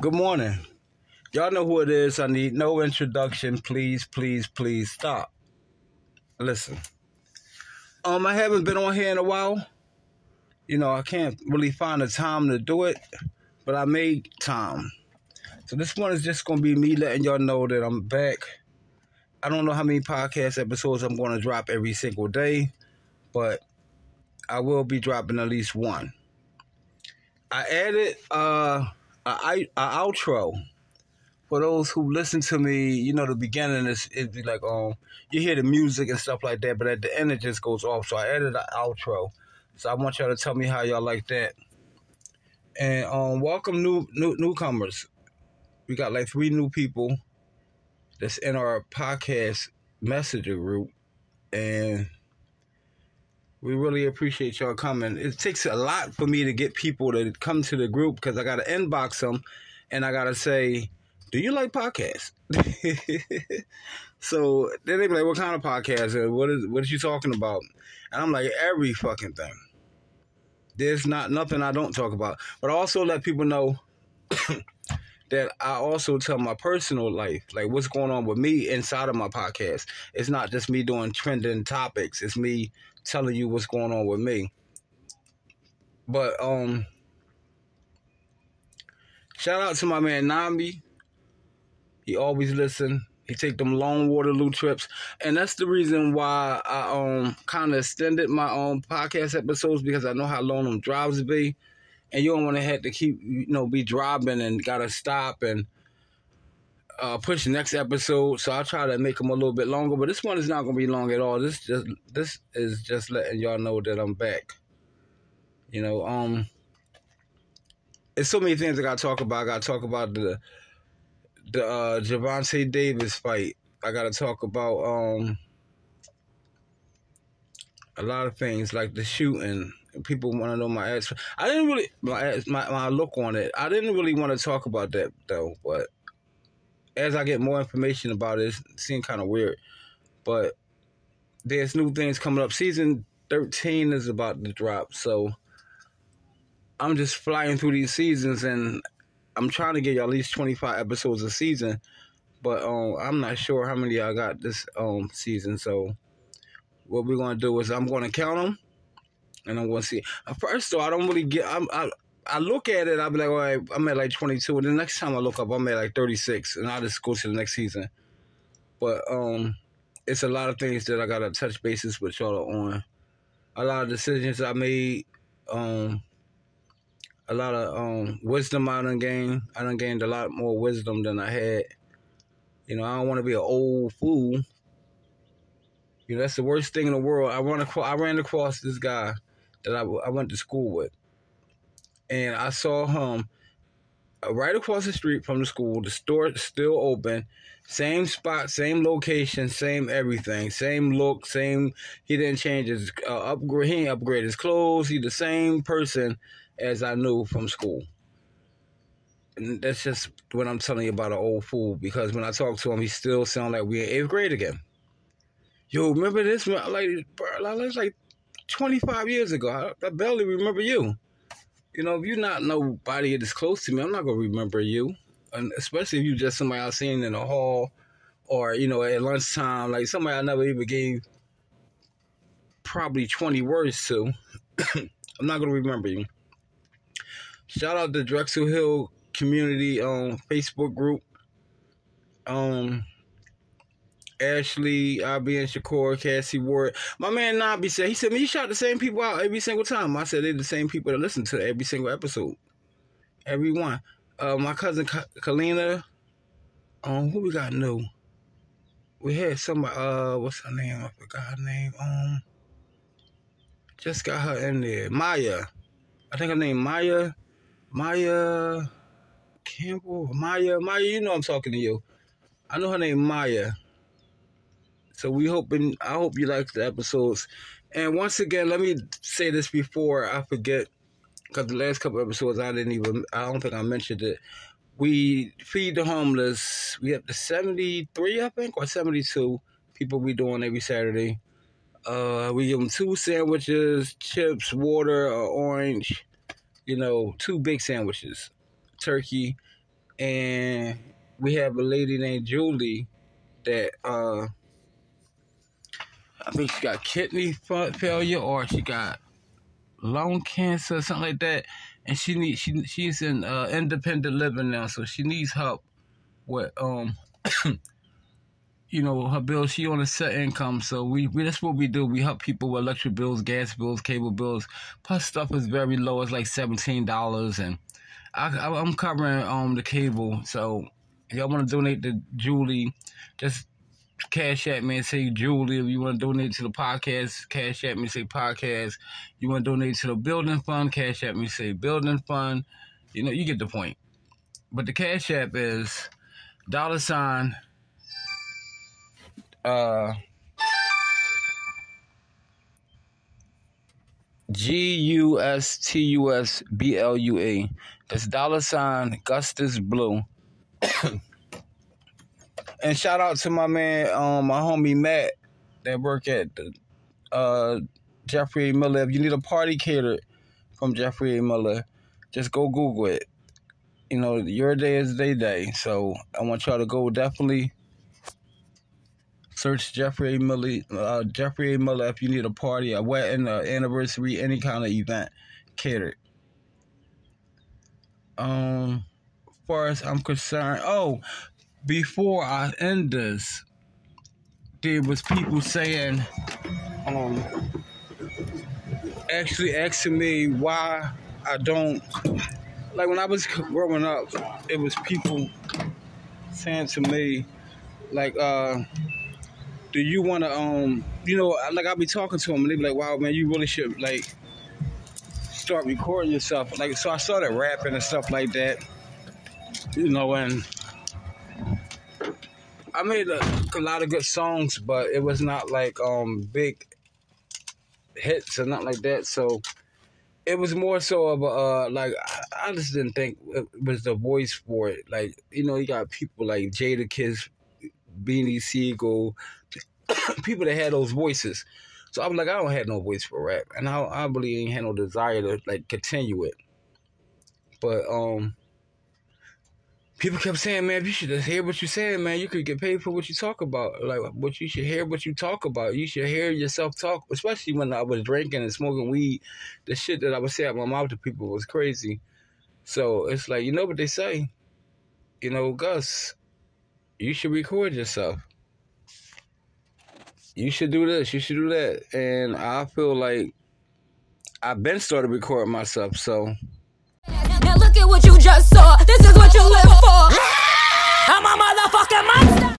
Good morning. Y'all know who it is. I need no introduction. Please, please, please stop. Listen. Um, I haven't been on here in a while. You know, I can't really find the time to do it, but I made time. So this one is just gonna be me letting y'all know that I'm back. I don't know how many podcast episodes I'm gonna drop every single day, but I will be dropping at least one. I added uh a, a outro for those who listen to me. You know, the beginning is it'd be like um you hear the music and stuff like that, but at the end it just goes off. So I added an outro. So I want y'all to tell me how y'all like that. And um welcome new new newcomers. We got like three new people that's in our podcast messenger group and we really appreciate y'all coming. It takes a lot for me to get people to come to the group because I got to inbox them and I got to say, do you like podcasts? so then they be like, what kind of podcast? What is what is you talking about? And I'm like, every fucking thing. There's not nothing I don't talk about. But I also let people know that I also tell my personal life, like what's going on with me inside of my podcast. It's not just me doing trending topics. It's me telling you what's going on with me. But um shout out to my man Nami. He always listen. He take them long Waterloo trips, and that's the reason why I um kind of extended my own podcast episodes because I know how long them drives be, and you don't want to have to keep you know be driving and gotta stop and uh, push the next episode. So I'll try to make them a little bit longer, but this one is not gonna be long at all. This just this is just letting y'all know that I'm back. You know, um, it's so many things I gotta talk about. I gotta talk about the the uh, Gervonta Davis fight. I gotta talk about um a lot of things like the shooting. People want to know my ex. I didn't really my my my look on it. I didn't really want to talk about that though, but as I get more information about it, it seems kind of weird. But there's new things coming up. Season 13 is about to drop, so I'm just flying through these seasons and I'm trying to get at least 25 episodes a season, but um, I'm not sure how many I got this um season. So what we're gonna do is I'm gonna count them, and I'm gonna see. First though, I don't really get. I'm, I I look at it. I'll be like, all right, I'm at like 22, and the next time I look up, I'm at like 36, and I just go to the next season. But um, it's a lot of things that I gotta touch bases with y'all on. A lot of decisions I made. Um, a lot of um, wisdom I done gained. I done gained a lot more wisdom than I had. You know, I don't want to be an old fool. You know, that's the worst thing in the world. I run across, I ran across this guy that I, I went to school with, and I saw him right across the street from the school. The store still open, same spot, same location, same everything, same look, same. He didn't change his uh, upgrade. He didn't upgrade his clothes. He the same person as I knew from school. And that's just what I'm telling you about an old fool because when I talk to him, he still sound like we're in eighth grade again. Yo, remember this? Like, bro, that's like 25 years ago. I, I barely remember you. You know, if you're not nobody that's close to me, I'm not gonna remember you. And especially if you just somebody I seen in the hall or, you know, at lunchtime, like somebody I never even gave probably 20 words to. I'm not gonna remember you. Shout out to Drexel Hill community um Facebook group. Um Ashley, IB and Shakur, Cassie Ward. My man Nabi said, he said, man, you shot the same people out every single time. I said, they're the same people that listen to every single episode. Everyone. Uh, my cousin Ka- Kalina. Um, who we got new? We had somebody. Uh, what's her name? I forgot her name. Um, just got her in there. Maya. I think her name Maya. Maya Campbell. Maya. Maya. You know I'm talking to you. I know her name Maya. So we hoping. I hope you like the episodes. And once again, let me say this before I forget, because the last couple episodes I didn't even. I don't think I mentioned it. We feed the homeless. We have the 73, I think, or 72 people we doing every Saturday. Uh, we give them two sandwiches, chips, water, or orange. You know, two big sandwiches, turkey, and we have a lady named Julie that uh, I think she got kidney failure or she got lung cancer, something like that, and she needs she she's in uh, independent living now, so she needs help with um. you know her bills. She on a set income, so we, we that's what we do. We help people with electric bills, gas bills, cable bills. Plus stuff is very low. It's like seventeen dollars, and I, I I'm covering um the cable. So if y'all want to donate to Julie, just cash at me say Julie. If you want to donate to the podcast, cash at me say podcast. You want to donate to the building fund, cash at me say building fund. You know you get the point. But the cash app is dollar sign uh G U S T U S B L U A. That's dollar sign Gustus Blue. and shout out to my man, um, my homie Matt that work at the uh Jeffrey A. Miller. If you need a party catered from Jeffrey A. Miller, just go Google it. You know, your day is their day. So I want y'all to go definitely Search Jeffrey A. Miller, uh, Jeffrey A. Miller if you need a party, a wedding, an anniversary, any kind of event catered. Um, as far as I'm concerned, oh, before I end this, there was people saying, um, actually asking me why I don't like when I was growing up. It was people saying to me, like, uh do you want to um you know like I'll be talking to them and they be like wow man you really should like start recording yourself like so I started rapping and stuff like that you know and I made a, a lot of good songs but it was not like um big hits or nothing like that so it was more so of a uh, like I just didn't think it was the voice for it like you know you got people like Jadakiss Beanie Sigel, people that had those voices. So I'm like, I don't have no voice for rap, and I, I really ain't had no desire to like continue it. But um, people kept saying, man, you should just hear what you said, man. You could get paid for what you talk about. Like, what you should hear what you talk about. You should hear yourself talk, especially when I was drinking and smoking weed. The shit that I would say out my mouth to people was crazy. So it's like, you know what they say? You know, Gus, you should record yourself. You should do this, you should do that. And I feel like I've been started recording myself, so Now look at what you just saw. This is what you live for. I'm a mother.